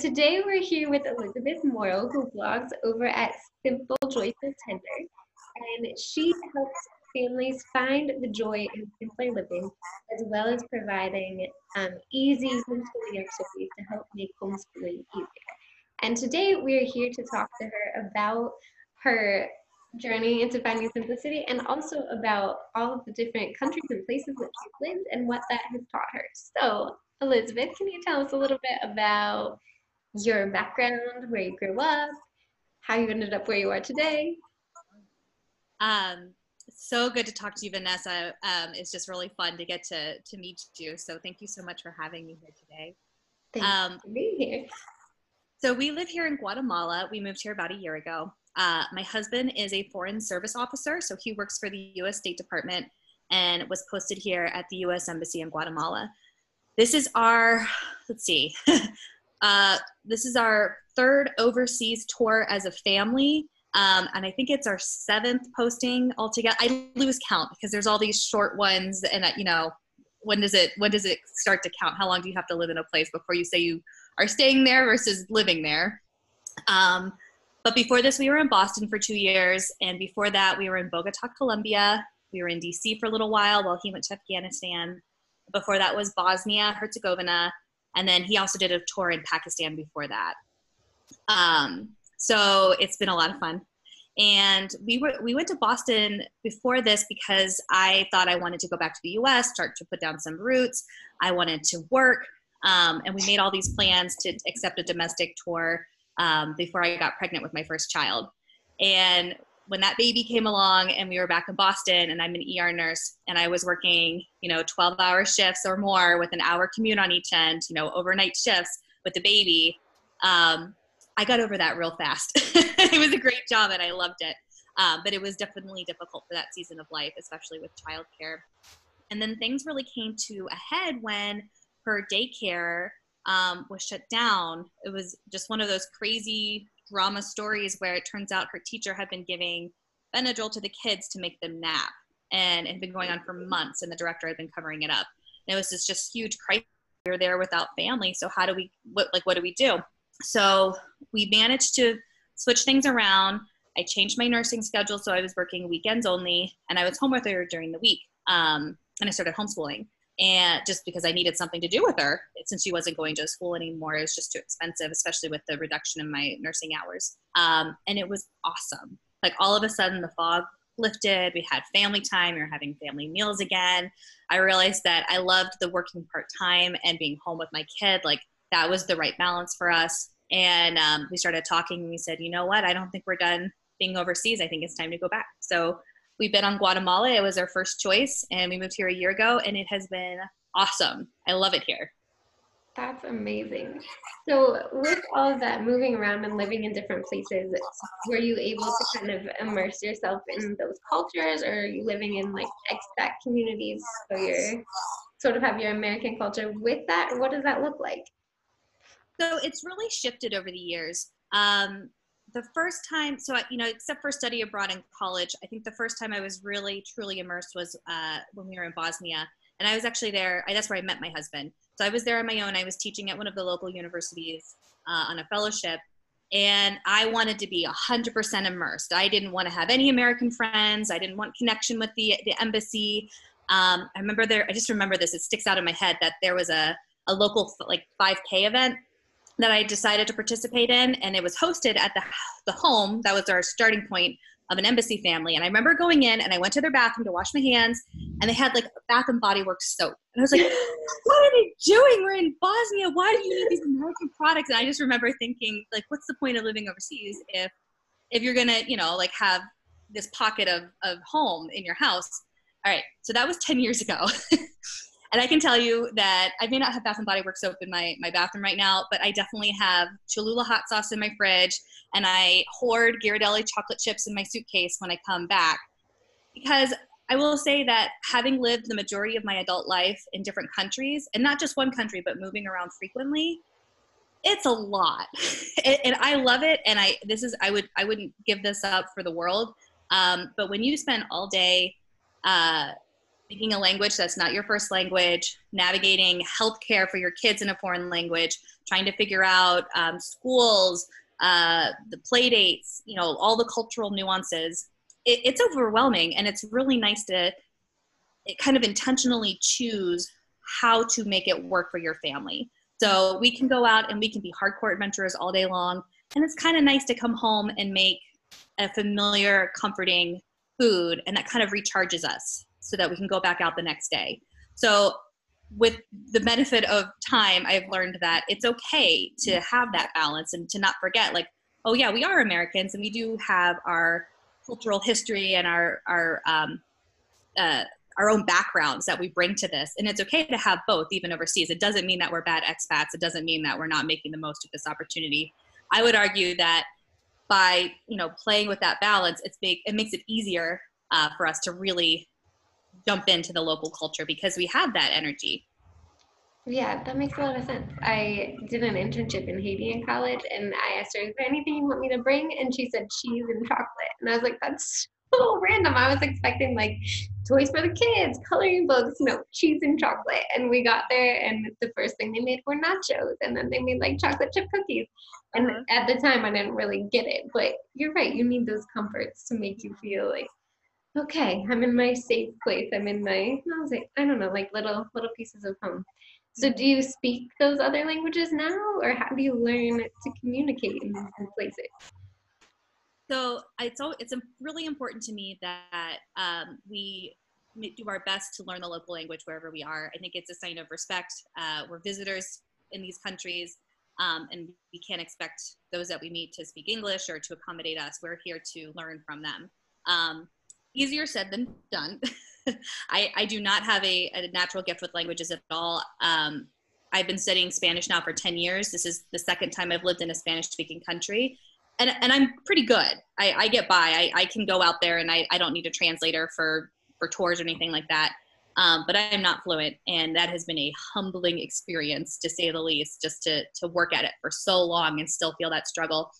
today we're here with Elizabeth Morrow, who blogs over at Simple Joyful Tender, and she helps families find the joy in simpler living, as well as providing um, easy homeschooling activities to help make homeschooling easier. And today we're here to talk to her about her journey into finding simplicity and also about all of the different countries and places that she's lived and what that has taught her. So, Elizabeth, can you tell us a little bit about your background, where you grew up, how you ended up where you are today? Um, so good to talk to you, Vanessa. Um, it's just really fun to get to, to meet you. So thank you so much for having me here today. Thanks um, for being here. So we live here in Guatemala. We moved here about a year ago. Uh, my husband is a foreign service officer, so he works for the U.S. State Department and was posted here at the U.S. Embassy in Guatemala. This is our, let's see, uh, this is our third overseas tour as a family. Um, and I think it's our seventh posting altogether. I lose count because there's all these short ones, and uh, you know, when does it when does it start to count? How long do you have to live in a place before you say you are staying there versus living there? Um, but before this, we were in Boston for two years, and before that, we were in Bogota, Colombia. We were in DC for a little while while he went to Afghanistan. Before that was Bosnia, Herzegovina, and then he also did a tour in Pakistan before that. Um, so it's been a lot of fun. And we were we went to Boston before this because I thought I wanted to go back to the U.S., start to put down some roots. I wanted to work, um, and we made all these plans to accept a domestic tour um, before I got pregnant with my first child. And when that baby came along and we were back in Boston and I'm an ER nurse and I was working, you know, 12 hour shifts or more with an hour commute on each end, you know, overnight shifts with the baby, um, I got over that real fast. it was a great job and I loved it. Um, but it was definitely difficult for that season of life, especially with childcare. And then things really came to a head when her daycare um, was shut down. It was just one of those crazy drama stories where it turns out her teacher had been giving Benadryl to the kids to make them nap, and it had been going on for months, and the director had been covering it up. And it was this just huge crisis. We were there without family, so how do we what like what do we do? So we managed to switch things around. I changed my nursing schedule, so I was working weekends only, and I was home with her during the week. Um, and I started homeschooling and just because I needed something to do with her since she wasn't going to school anymore. It was just too expensive, especially with the reduction in my nursing hours. Um, and it was awesome. Like all of a sudden, the fog lifted. We had family time. We were having family meals again. I realized that I loved the working part time and being home with my kid. Like that was the right balance for us. And um, we started talking. And we said, you know what? I don't think we're done being overseas. I think it's time to go back. So we've been on Guatemala. It was our first choice, and we moved here a year ago, and it has been awesome. I love it here. That's amazing. So, with all of that moving around and living in different places, were you able to kind of immerse yourself in those cultures, or are you living in like expat communities? So you're sort of have your American culture with that. What does that look like? So it's really shifted over the years. Um, the first time, so I, you know, except for study abroad in college, I think the first time I was really truly immersed was uh, when we were in Bosnia, and I was actually there. I, that's where I met my husband. So I was there on my own. I was teaching at one of the local universities uh, on a fellowship, and I wanted to be 100% immersed. I didn't want to have any American friends. I didn't want connection with the the embassy. Um, I remember there. I just remember this. It sticks out in my head that there was a a local like 5K event that I decided to participate in, and it was hosted at the the home that was our starting point of an embassy family. And I remember going in, and I went to their bathroom to wash my hands, and they had like Bath and Body Works soap, and I was like, "What are they doing? We're in Bosnia. Why do you need these American products?" And I just remember thinking, like, "What's the point of living overseas if if you're gonna, you know, like have this pocket of of home in your house?" All right, so that was ten years ago. And I can tell you that I may not have Bath and Body Works soap in my, my bathroom right now, but I definitely have Cholula hot sauce in my fridge, and I hoard Ghirardelli chocolate chips in my suitcase when I come back. Because I will say that having lived the majority of my adult life in different countries, and not just one country, but moving around frequently, it's a lot, and I love it. And I this is I would I wouldn't give this up for the world. Um, but when you spend all day uh, speaking a language that's not your first language, navigating healthcare for your kids in a foreign language, trying to figure out um, schools, uh, the play dates, you know, all the cultural nuances. It, it's overwhelming, and it's really nice to kind of intentionally choose how to make it work for your family. So we can go out and we can be hardcore adventurers all day long, and it's kind of nice to come home and make a familiar, comforting food, and that kind of recharges us so that we can go back out the next day. So with the benefit of time, I've learned that it's okay to have that balance and to not forget, like, oh yeah, we are Americans and we do have our cultural history and our our um, uh, our own backgrounds that we bring to this, and it's okay to have both, even overseas. It doesn't mean that we're bad expats. It doesn't mean that we're not making the most of this opportunity. I would argue that by you know playing with that balance, it's make, it makes it easier uh, for us to really jump into the local culture because we have that energy. Yeah, that makes a lot of sense. I did an internship in Haiti in college and I asked her, Is there anything you want me to bring? And she said cheese and chocolate. And I was like, That's so random. I was expecting like toys for the kids, coloring books, no, cheese and chocolate. And we got there and the first thing they made were nachos and then they made like chocolate chip cookies. And uh-huh. at the time I didn't really get it. But you're right, you need those comforts to make you feel like okay, I'm in my safe place. I'm in my, I don't know, like little little pieces of home. So do you speak those other languages now, or how do you learn to communicate in these places? So it's it's really important to me that um, we do our best to learn the local language wherever we are. I think it's a sign of respect. Uh, we're visitors in these countries, um, and we can't expect those that we meet to speak English or to accommodate us. We're here to learn from them. Um, easier said than done. I, I do not have a, a, natural gift with languages at all. Um, I've been studying Spanish now for 10 years. This is the second time I've lived in a Spanish speaking country. And, and I'm pretty good. I, I get by. I, I can go out there and I, I don't need a translator for, for tours or anything like that. Um, but I am not fluent. And that has been a humbling experience, to say the least, just to, to work at it for so long and still feel that struggle.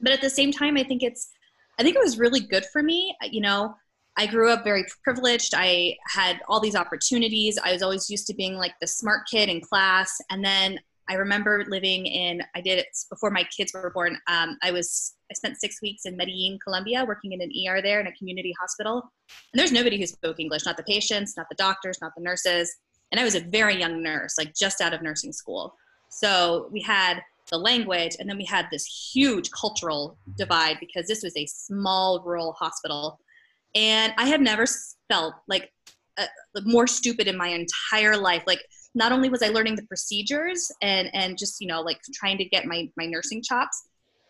But at the same time, I think it's, I think it was really good for me. You know, I grew up very privileged. I had all these opportunities. I was always used to being like the smart kid in class. And then I remember living in, I did it before my kids were born. Um, I was, I spent six weeks in Medellin, Colombia, working in an ER there in a community hospital. And there's nobody who spoke English, not the patients, not the doctors, not the nurses. And I was a very young nurse, like just out of nursing school. So we had the language, and then we had this huge cultural divide because this was a small rural hospital and I have never felt like uh, more stupid in my entire life. Like not only was I learning the procedures and and just you know like trying to get my my nursing chops,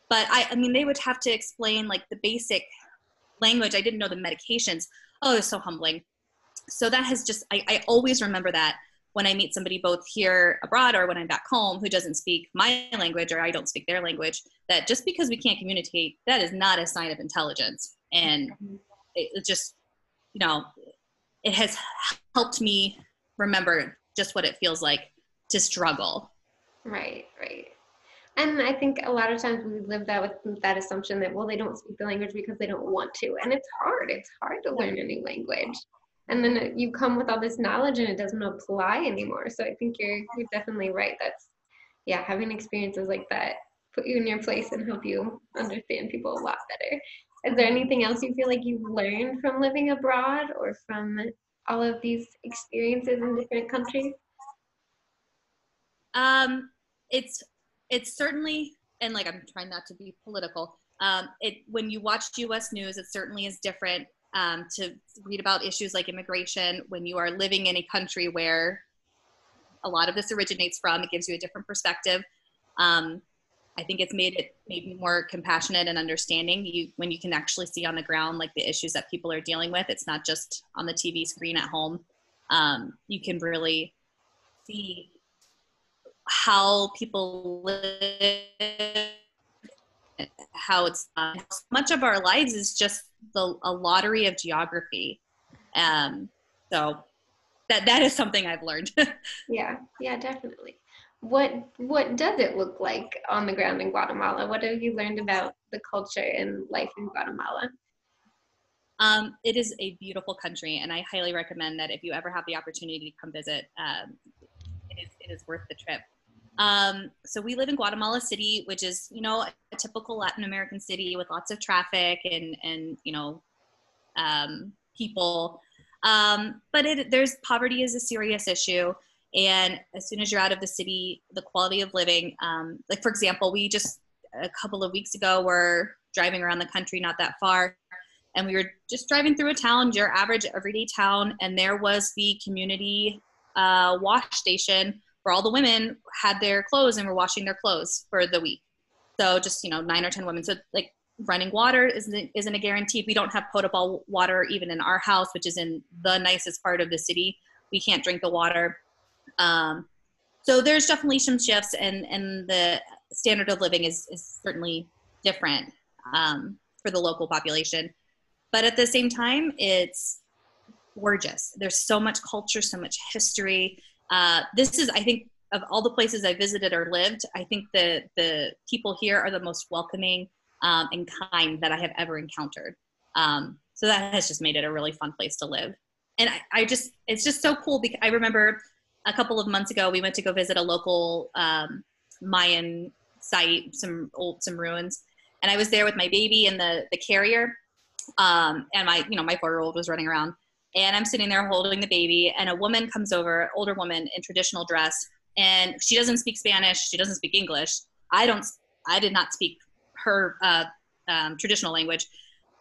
but I I mean they would have to explain like the basic language. I didn't know the medications. Oh, it's so humbling. So that has just I, I always remember that when I meet somebody both here abroad or when I'm back home who doesn't speak my language or I don't speak their language, that just because we can't communicate, that is not a sign of intelligence. And mm-hmm it just you know it has helped me remember just what it feels like to struggle. Right right. And i think a lot of times we live that with that assumption that well they don't speak the language because they don't want to and it's hard it's hard to learn a new language. And then you come with all this knowledge and it doesn't apply anymore. So i think you're you're definitely right. That's yeah having experiences like that put you in your place and help you understand people a lot better is there anything else you feel like you've learned from living abroad or from all of these experiences in different countries? Um, it's it's certainly and like I'm trying not to be political. Um, it when you watch U.S. news, it certainly is different um, to read about issues like immigration when you are living in a country where a lot of this originates from. It gives you a different perspective. Um, I think it's made it maybe more compassionate and understanding. You when you can actually see on the ground like the issues that people are dealing with. It's not just on the TV screen at home. Um, you can really see how people live, how it's uh, much of our lives is just the a lottery of geography. Um, so that that is something I've learned. yeah, yeah, definitely what what does it look like on the ground in Guatemala? What have you learned about the culture and life in Guatemala? Um, it is a beautiful country, and I highly recommend that if you ever have the opportunity to come visit, um, it, is, it is worth the trip. Um, so we live in Guatemala City, which is you know a typical Latin American city with lots of traffic and and you know um, people. Um, but it, there's poverty is a serious issue, and as soon as you're out of the city, the quality of living, um, like for example, we just a couple of weeks ago were driving around the country, not that far, and we were just driving through a town, your average everyday town, and there was the community uh, wash station where all the women had their clothes and were washing their clothes for the week. So just you know nine or ten women. So like running water isn't isn't a guarantee. We don't have potable water even in our house, which is in the nicest part of the city. We can't drink the water. Um, so there's definitely some shifts, and and the standard of living is is certainly different um, for the local population. But at the same time, it's gorgeous. There's so much culture, so much history. Uh, this is, I think, of all the places I visited or lived, I think the the people here are the most welcoming um, and kind that I have ever encountered. Um, so that has just made it a really fun place to live. And I, I, just, it's just so cool because I remember a couple of months ago we went to go visit a local um, Mayan site, some old, some ruins, and I was there with my baby in the the carrier, um, and my, you know, my four year old was running around. And I'm sitting there holding the baby, and a woman comes over, older woman in traditional dress, and she doesn't speak Spanish, she doesn't speak English. I don't, I did not speak her uh, um, traditional language,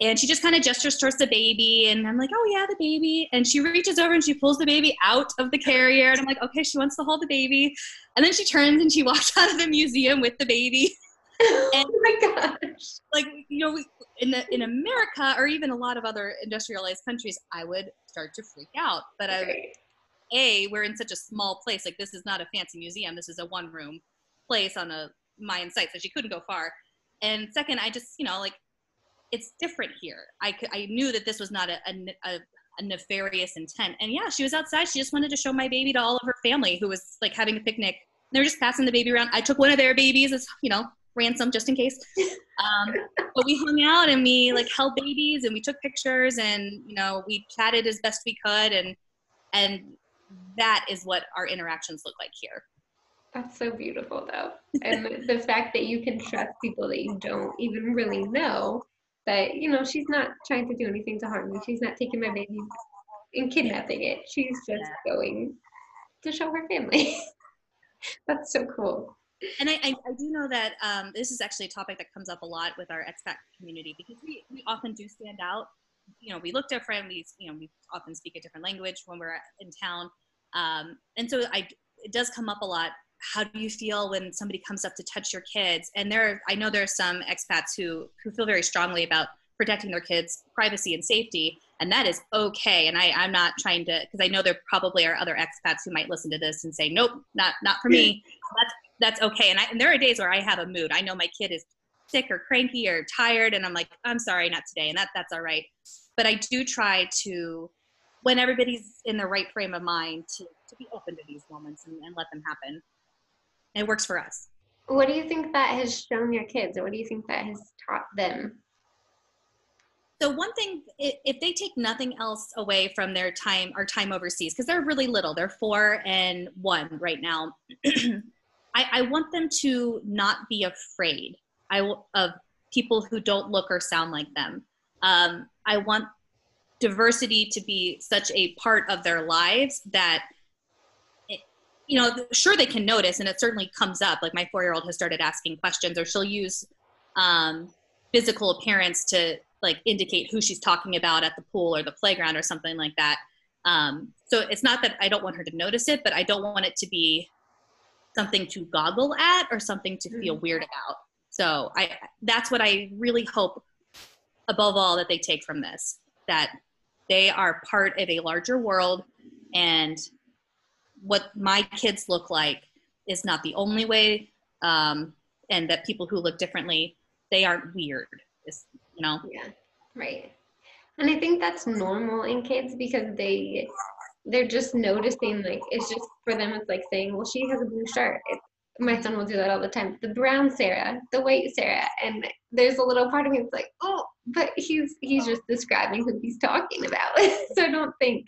and she just kind of gestures towards the baby, and I'm like, oh yeah, the baby, and she reaches over and she pulls the baby out of the carrier, and I'm like, okay, she wants to hold the baby, and then she turns and she walks out of the museum with the baby. and, oh my gosh! Like you know, in the in America or even a lot of other industrialized countries, I would start to freak out. But I, a we're in such a small place. Like this is not a fancy museum. This is a one room place on a Mayan site, so she couldn't go far. And second, I just you know like it's different here. I I knew that this was not a, a, a nefarious intent. And yeah, she was outside. She just wanted to show my baby to all of her family who was like having a picnic. They were just passing the baby around. I took one of their babies as you know ransom just in case. Um, but we hung out and we like held babies and we took pictures and you know we chatted as best we could and and that is what our interactions look like here. That's so beautiful though. And the fact that you can trust people that you don't even really know that, you know, she's not trying to do anything to harm me. She's not taking my baby and kidnapping it. She's just yeah. going to show her family. That's so cool and I, I, I, do know that um, this is actually a topic that comes up a lot with our expat community because we, we often do stand out. You know, we look different. We you know we often speak a different language when we're in town, um, and so I it does come up a lot. How do you feel when somebody comes up to touch your kids? And there, I know there are some expats who who feel very strongly about protecting their kids' privacy and safety, and that is okay. And I, I'm not trying to because I know there probably are other expats who might listen to this and say, nope, not not for me. That's that's okay. And, I, and there are days where I have a mood. I know my kid is sick or cranky or tired, and I'm like, I'm sorry, not today, and that that's all right. But I do try to, when everybody's in the right frame of mind, to to be open to these moments and, and let them happen. It works for us. What do you think that has shown your kids, or what do you think that has taught them? So one thing, if they take nothing else away from their time our time overseas, because they're really little, they're four and one right now. I, I want them to not be afraid I, of people who don't look or sound like them. Um, I want diversity to be such a part of their lives that you know sure they can notice and it certainly comes up like my four year old has started asking questions or she'll use um, physical appearance to like indicate who she's talking about at the pool or the playground or something like that um, so it's not that i don't want her to notice it but i don't want it to be something to goggle at or something to feel mm. weird about. So I that's what I really hope above all that they take from this that they are part of a larger world and what my kids look like is not the only way um, and that people who look differently they aren't weird. You know? Yeah right. And i think that's normal in kids because they they're just noticing like it's just for them it's like saying well she has a blue shirt. It, my son will do that all the time. The brown sarah the white sarah and there's a little part of me that's like oh but he's he's just describing who he's talking about. so don't think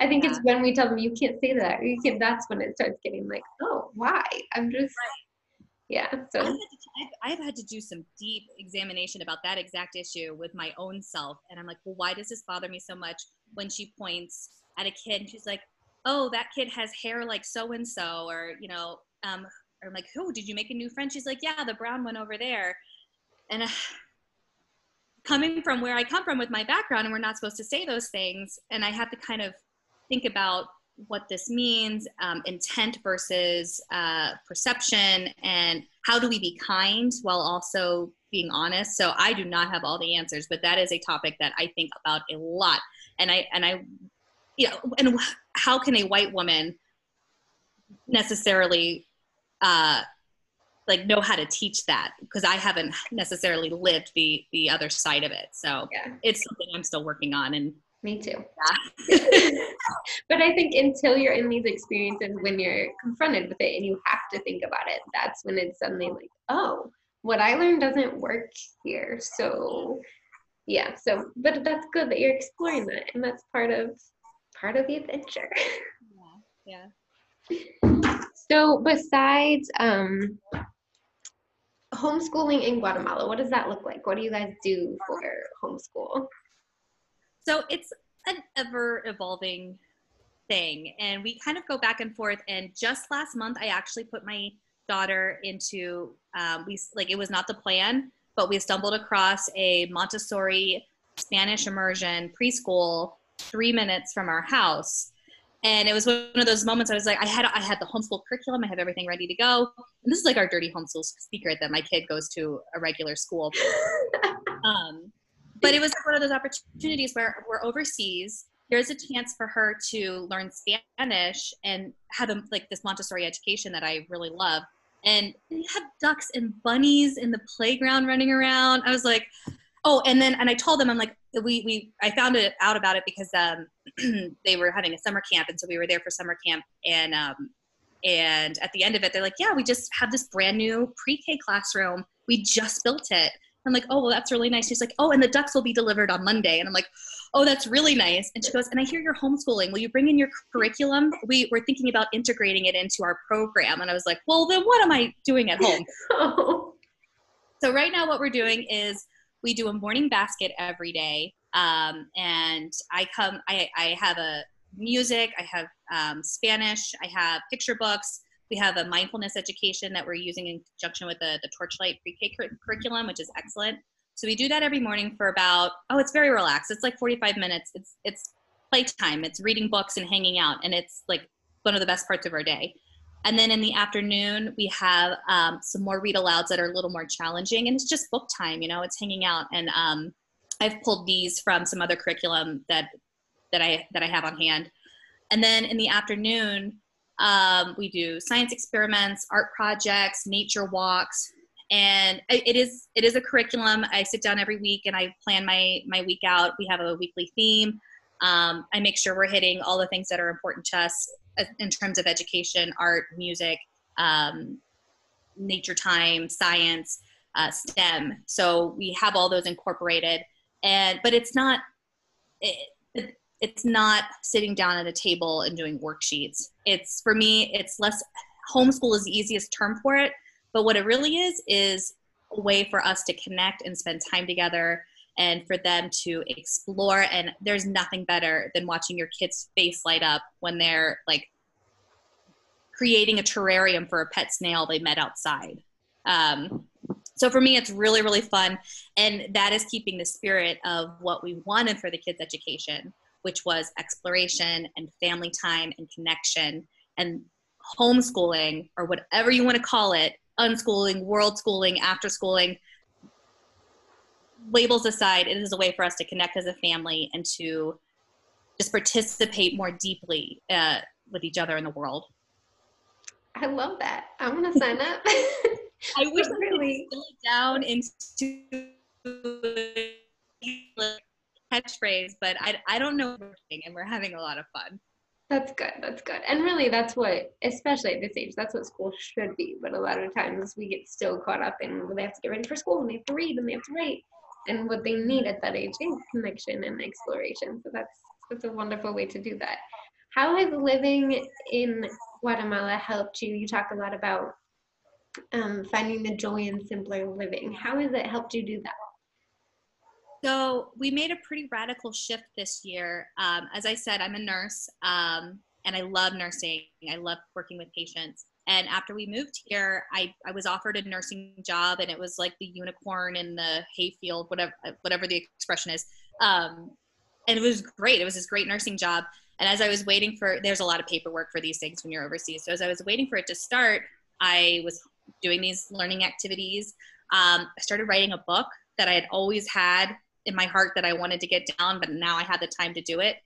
I think yeah. it's when we tell them you can't say that. You can that's when it starts getting like, oh, why? I'm just right. yeah. So I've had, to, I've had to do some deep examination about that exact issue with my own self, and I'm like, well, why does this bother me so much when she points at a kid and she's like, oh, that kid has hair like so and so, or you know, um, or I'm like, oh, did you make a new friend? She's like, yeah, the brown one over there, and. Uh, coming from where I come from with my background, and we're not supposed to say those things. And I have to kind of think about what this means, um, intent versus uh, perception, and how do we be kind while also being honest. So I do not have all the answers, but that is a topic that I think about a lot. And I and I, you know, and how can a white woman necessarily uh, like know how to teach that because I haven't necessarily lived the the other side of it. So yeah. it's something I'm still working on and me too. Yeah. but I think until you're in these experiences when you're confronted with it and you have to think about it, that's when it's suddenly like, oh, what I learned doesn't work here. So yeah, so but that's good that you're exploring that and that's part of part of the adventure. Yeah. Yeah. So besides um homeschooling in Guatemala, what does that look like? What do you guys do for homeschool? So it's an ever evolving thing. And we kind of go back and forth. And just last month, I actually put my daughter into, um, we like, it was not the plan, but we stumbled across a Montessori Spanish immersion preschool three minutes from our house and it was one of those moments I was like, I had I had the homeschool curriculum, I have everything ready to go. And this is like our dirty homeschool secret that my kid goes to a regular school. um, but it was one of those opportunities where we're overseas. There's a chance for her to learn Spanish and have a, like this Montessori education that I really love. And they have ducks and bunnies in the playground running around. I was like, oh, and then and I told them I'm like, we we I found it out about it because um, they were having a summer camp, and so we were there for summer camp, and um, and at the end of it, they're like, yeah, we just have this brand new pre-K classroom. We just built it. I'm like, oh, well, that's really nice. She's like, oh, and the ducks will be delivered on Monday, and I'm like, oh, that's really nice. And she goes, and I hear you're homeschooling. Will you bring in your curriculum? We we're thinking about integrating it into our program, and I was like, well, then what am I doing at home? oh. So right now, what we're doing is we do a morning basket every day. Um, and I come, I, I have a music, I have um, Spanish, I have picture books. We have a mindfulness education that we're using in conjunction with the, the Torchlight pre-K cur- curriculum, which is excellent. So we do that every morning for about, oh, it's very relaxed. It's like 45 minutes. It's, it's playtime. It's reading books and hanging out. And it's like one of the best parts of our day. And then in the afternoon, we have um, some more read alouds that are a little more challenging. And it's just book time, you know, it's hanging out. And um, I've pulled these from some other curriculum that, that, I, that I have on hand. And then in the afternoon, um, we do science experiments, art projects, nature walks. And it is it is a curriculum. I sit down every week and I plan my my week out. We have a weekly theme. Um, I make sure we're hitting all the things that are important to us in terms of education, art, music, um, nature time, science, uh, STEM. So we have all those incorporated, and but it's not it, it's not sitting down at a table and doing worksheets. It's for me, it's less homeschool is the easiest term for it, but what it really is is a way for us to connect and spend time together and for them to explore. And there's nothing better than watching your kids' face light up when they're like creating a terrarium for a pet snail they met outside. Um, so for me, it's really, really fun. And that is keeping the spirit of what we wanted for the kids' education, which was exploration and family time and connection and homeschooling or whatever you want to call it unschooling, world schooling, after schooling labels aside, it is a way for us to connect as a family and to just participate more deeply uh, with each other in the world. I love that. I want to sign up. I wish I really could down into catchphrase, but I, I don't know and we're having a lot of fun. That's good. That's good. And really, that's what, especially at this age, that's what school should be. But a lot of times we get still caught up in well, they have to get ready for school and they have to read and they have to write and what they need at that age is connection and exploration. So that's that's a wonderful way to do that. How has living in Guatemala helped you? You talk a lot about um, finding the joy in simpler living. How has it helped you do that? So we made a pretty radical shift this year. Um, as I said, I'm a nurse um, and I love nursing. I love working with patients. And after we moved here, I, I was offered a nursing job and it was like the unicorn in the hayfield, whatever, whatever the expression is. Um, and it was great. It was this great nursing job. And as I was waiting for, there's a lot of paperwork for these things when you're overseas. So as I was waiting for it to start, I was doing these learning activities. Um, I started writing a book that I had always had in my heart that I wanted to get down, but now I had the time to do it.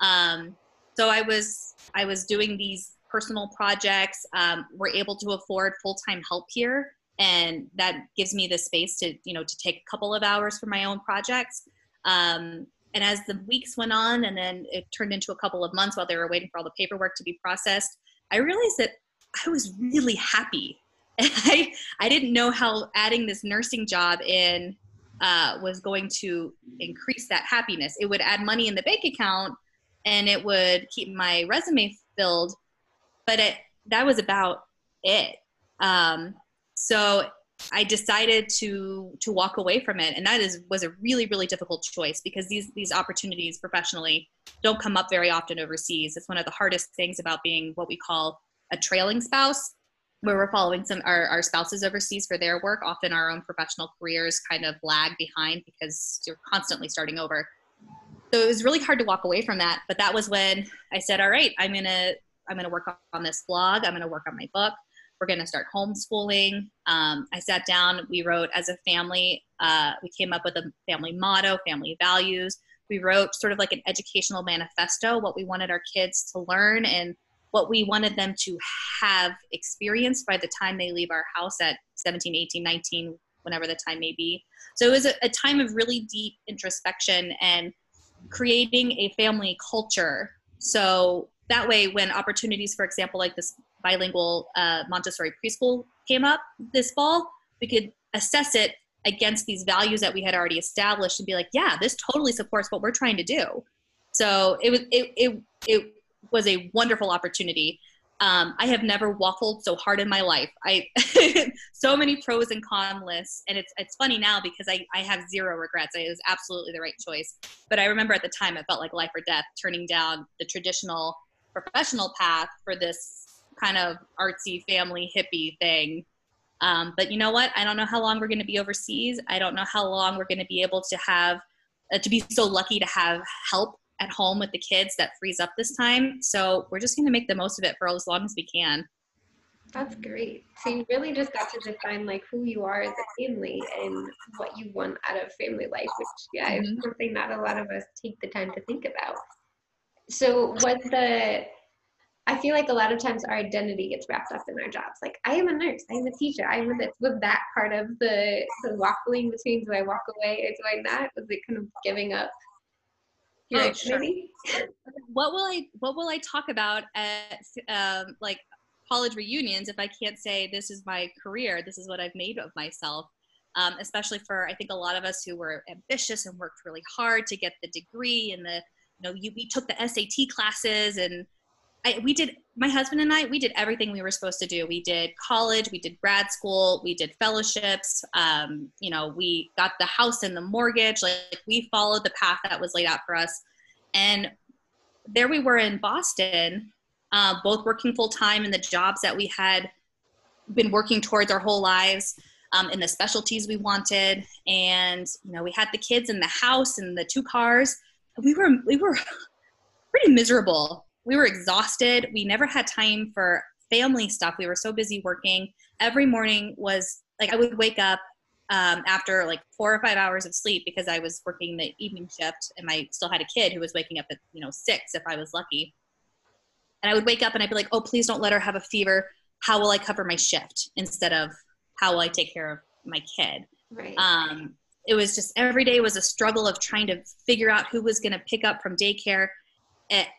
Um, so I was I was doing these personal projects. Um, we're able to afford full time help here, and that gives me the space to you know to take a couple of hours for my own projects. Um, and as the weeks went on, and then it turned into a couple of months while they were waiting for all the paperwork to be processed, I realized that I was really happy. I I didn't know how adding this nursing job in uh, was going to increase that happiness. It would add money in the bank account and it would keep my resume filled, but it, that was about it. Um, so I decided to to walk away from it, and that is was a really really difficult choice because these these opportunities professionally don't come up very often overseas. It's one of the hardest things about being what we call a trailing spouse we're following some our, our spouses overseas for their work. Often our own professional careers kind of lag behind because you're constantly starting over. So it was really hard to walk away from that but that was when i said all right i'm gonna i'm gonna work on this blog. I'm gonna work on my book. We're gonna start homeschooling. Um, i sat down. We wrote as a family uh, we came up with a family motto family values. We wrote sort of like an educational manifesto what we wanted our kids to learn and what we wanted them to have experienced by the time they leave our house at 17, 18, 19, whenever the time may be. So it was a, a time of really deep introspection and creating a family culture. So that way, when opportunities, for example, like this bilingual uh, Montessori preschool came up this fall, we could assess it against these values that we had already established and be like, yeah, this totally supports what we're trying to do. So it was it it it was a wonderful opportunity. Um, I have never waffled so hard in my life. I so many pros and con lists, and it's it's funny now because I, I have zero regrets. it was absolutely the right choice. But I remember at the time it felt like life or death, turning down the traditional professional path for this kind of artsy family hippie thing. Um, but you know what? I don't know how long we're going to be overseas. I don't know how long we're going to be able to have uh, to be so lucky to have help at home with the kids that frees up this time. So we're just going to make the most of it for as long as we can. That's great. So you really just got to define like who you are as a family and what you want out of family life, which yeah, mm-hmm. is something not a lot of us take the time to think about. So was the I feel like a lot of times our identity gets wrapped up in our jobs. Like I am a nurse, I am a teacher, I am this. Was that part of the the waffling between do I walk away or do I not? Was it kind of giving up oh, sure. what will I what will I talk about at um, like college reunions if I can't say this is my career, this is what I've made of myself? Um, especially for I think a lot of us who were ambitious and worked really hard to get the degree and the you know you, we took the SAT classes and I, we did my husband and I we did everything we were supposed to do. We did college, we did grad school, we did fellowships. Um, you know, we got the house and the mortgage. Like, like we followed the path that was laid out for us. And there we were in Boston, uh, both working full time in the jobs that we had been working towards our whole lives. Um, in the specialties we wanted, and you know we had the kids in the house and the two cars. We were we were pretty miserable we were exhausted. We never had time for family stuff. We were so busy working. Every morning was like I would wake up um, after like four or five hours of sleep because I was working the evening shift and I still had a kid who was waking up at you know six if I was lucky. And I would wake up and I'd be like, "Oh, please don't let her have a fever. How will I cover my shift?" Instead of how will I take care of my kid? Right. Um, it was just every day was a struggle of trying to figure out who was going to pick up from daycare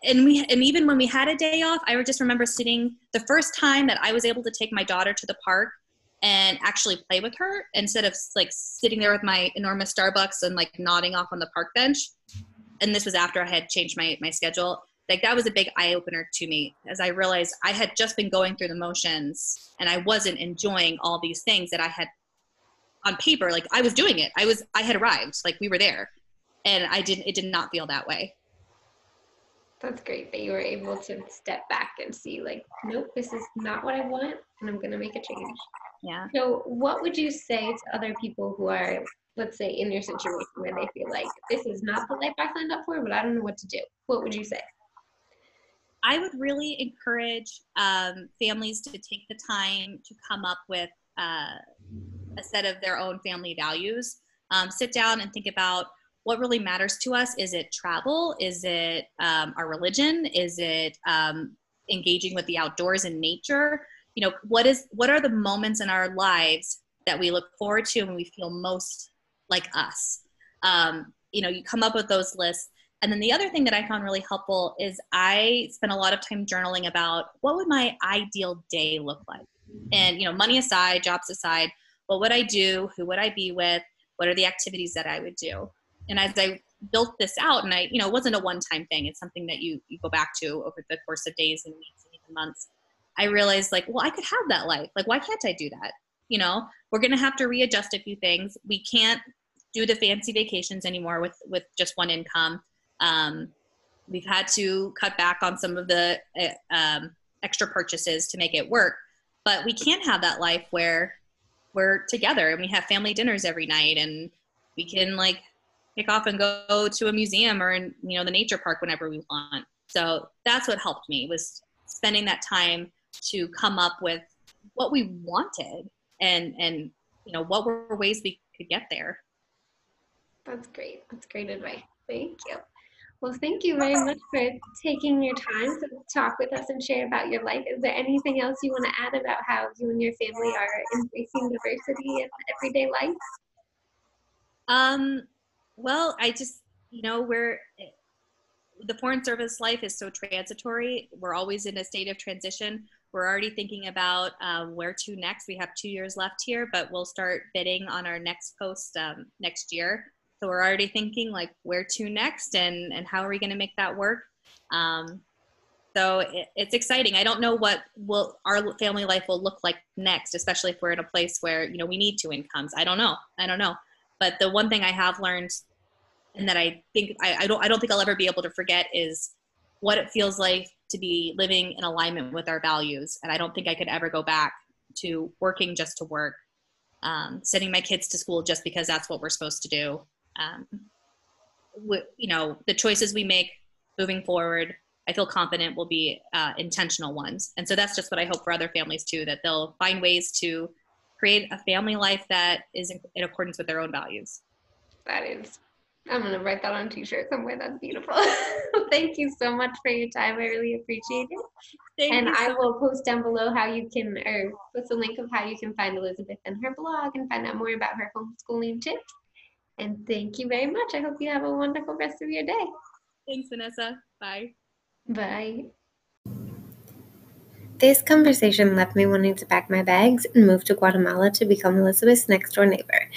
and we and even when we had a day off i just remember sitting the first time that i was able to take my daughter to the park and actually play with her instead of like sitting there with my enormous Starbucks and like nodding off on the park bench. And this was after I had changed my my schedule. Like that was a big eye opener to me as I realized I had just been going through the motions and I wasn't enjoying all these things that I had on paper. Like I was doing it. I was I had arrived. Like we were there, and I didn't. It did not feel that way. That's great that you were able to step back and see, like, nope, this is not what I want, and I'm going to make a change. Yeah. So, what would you say to other people who are, let's say, in your situation where they feel like this is not the life I signed up for, but I don't know what to do? What would you say? I would really encourage um, families to take the time to come up with uh, a set of their own family values. Um, sit down and think about what really matters to us is it travel? Is it um, our religion? Is it um, engaging with the outdoors and nature? You know what is what are the moments in our lives that we look forward to and we feel most like us? Um, you know you come up with those lists. And then the other thing that i found really helpful is i spent a lot of time journaling about what would my ideal day look like? And you know money aside jobs aside what would i do? Who would i be with? What are the activities that i would do and as I built this out, and I, you know, it wasn't a one-time thing. It's something that you you go back to over the course of days and weeks and even months. I realized like, well, I could have that life. Like, why can't I do that? You know, we're gonna have to readjust a few things. We can't do the fancy vacations anymore with with just one income. Um, we've had to cut back on some of the uh, um, extra purchases to make it work. But we can't have that life where we're together and we have family dinners every night and we can like pick off and go to a museum or in you know the nature park whenever we want. So that's what helped me was spending that time to come up with what we wanted and and you know what were ways we could get there. That's great. That's great advice. Thank you. Well thank you very much for taking your time to talk with us and share about your life. Is there anything else you want to add about how you and your family are embracing diversity in everyday life? Um well, I just, you know, we're, the foreign service life is so transitory. We're always in a state of transition. We're already thinking about um, where to next. We have two years left here, but we'll start bidding on our next post um, next year. So we're already thinking like where to next and, and how are we going to make that work? Um, so it, it's exciting. I don't know what will our family life will look like next, especially if we're in a place where you know we need two incomes. I don't know. I don't know. But the one thing I have learned and that I think I, I don't I don't think I'll ever be able to forget is what it feels like to be living in alignment with our values. And I don't think I could ever go back to working just to work, um, sending my kids to school just because that's what we're supposed to do. Um, you know, the choices we make moving forward, I feel confident will be uh, intentional ones. And so that's just what I hope for other families too, that they'll find ways to create a family life that is in, in accordance with their own values. That is I'm gonna write that on a t-shirt somewhere. That's beautiful. Thank you so much for your time. I really appreciate it. Thank you. and I will post down below how you can, or post a link of how you can find Elizabeth and her blog and find out more about her homeschooling tips. And thank you very much. I hope you have a wonderful rest of your day. Thanks, Vanessa. Bye. Bye. This conversation left me wanting to pack my bags and move to Guatemala to become Elizabeth's next door neighbor.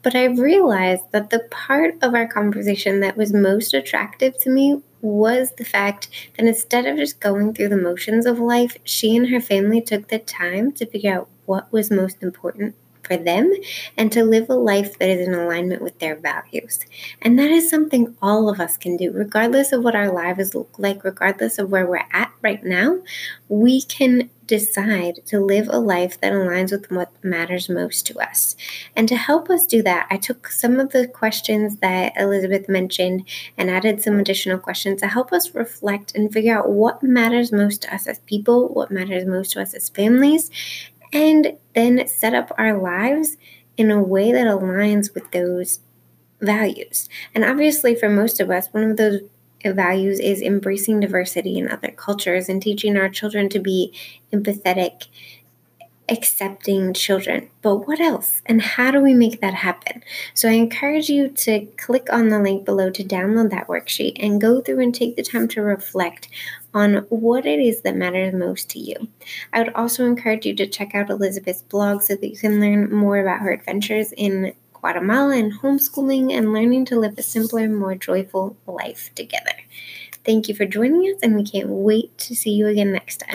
But I realized that the part of our conversation that was most attractive to me was the fact that instead of just going through the motions of life, she and her family took the time to figure out what was most important for them and to live a life that is in alignment with their values. And that is something all of us can do, regardless of what our lives look like, regardless of where we're at right now. We can decide to live a life that aligns with what matters most to us. And to help us do that, I took some of the questions that Elizabeth mentioned and added some additional questions to help us reflect and figure out what matters most to us as people, what matters most to us as families, and then set up our lives in a way that aligns with those values. And obviously, for most of us, one of those values is embracing diversity in other cultures and teaching our children to be empathetic accepting children. But what else? And how do we make that happen? So I encourage you to click on the link below to download that worksheet and go through and take the time to reflect on what it is that matters most to you. I would also encourage you to check out Elizabeth's blog so that you can learn more about her adventures in Guatemala and homeschooling and learning to live a simpler, more joyful life together. Thank you for joining us, and we can't wait to see you again next time.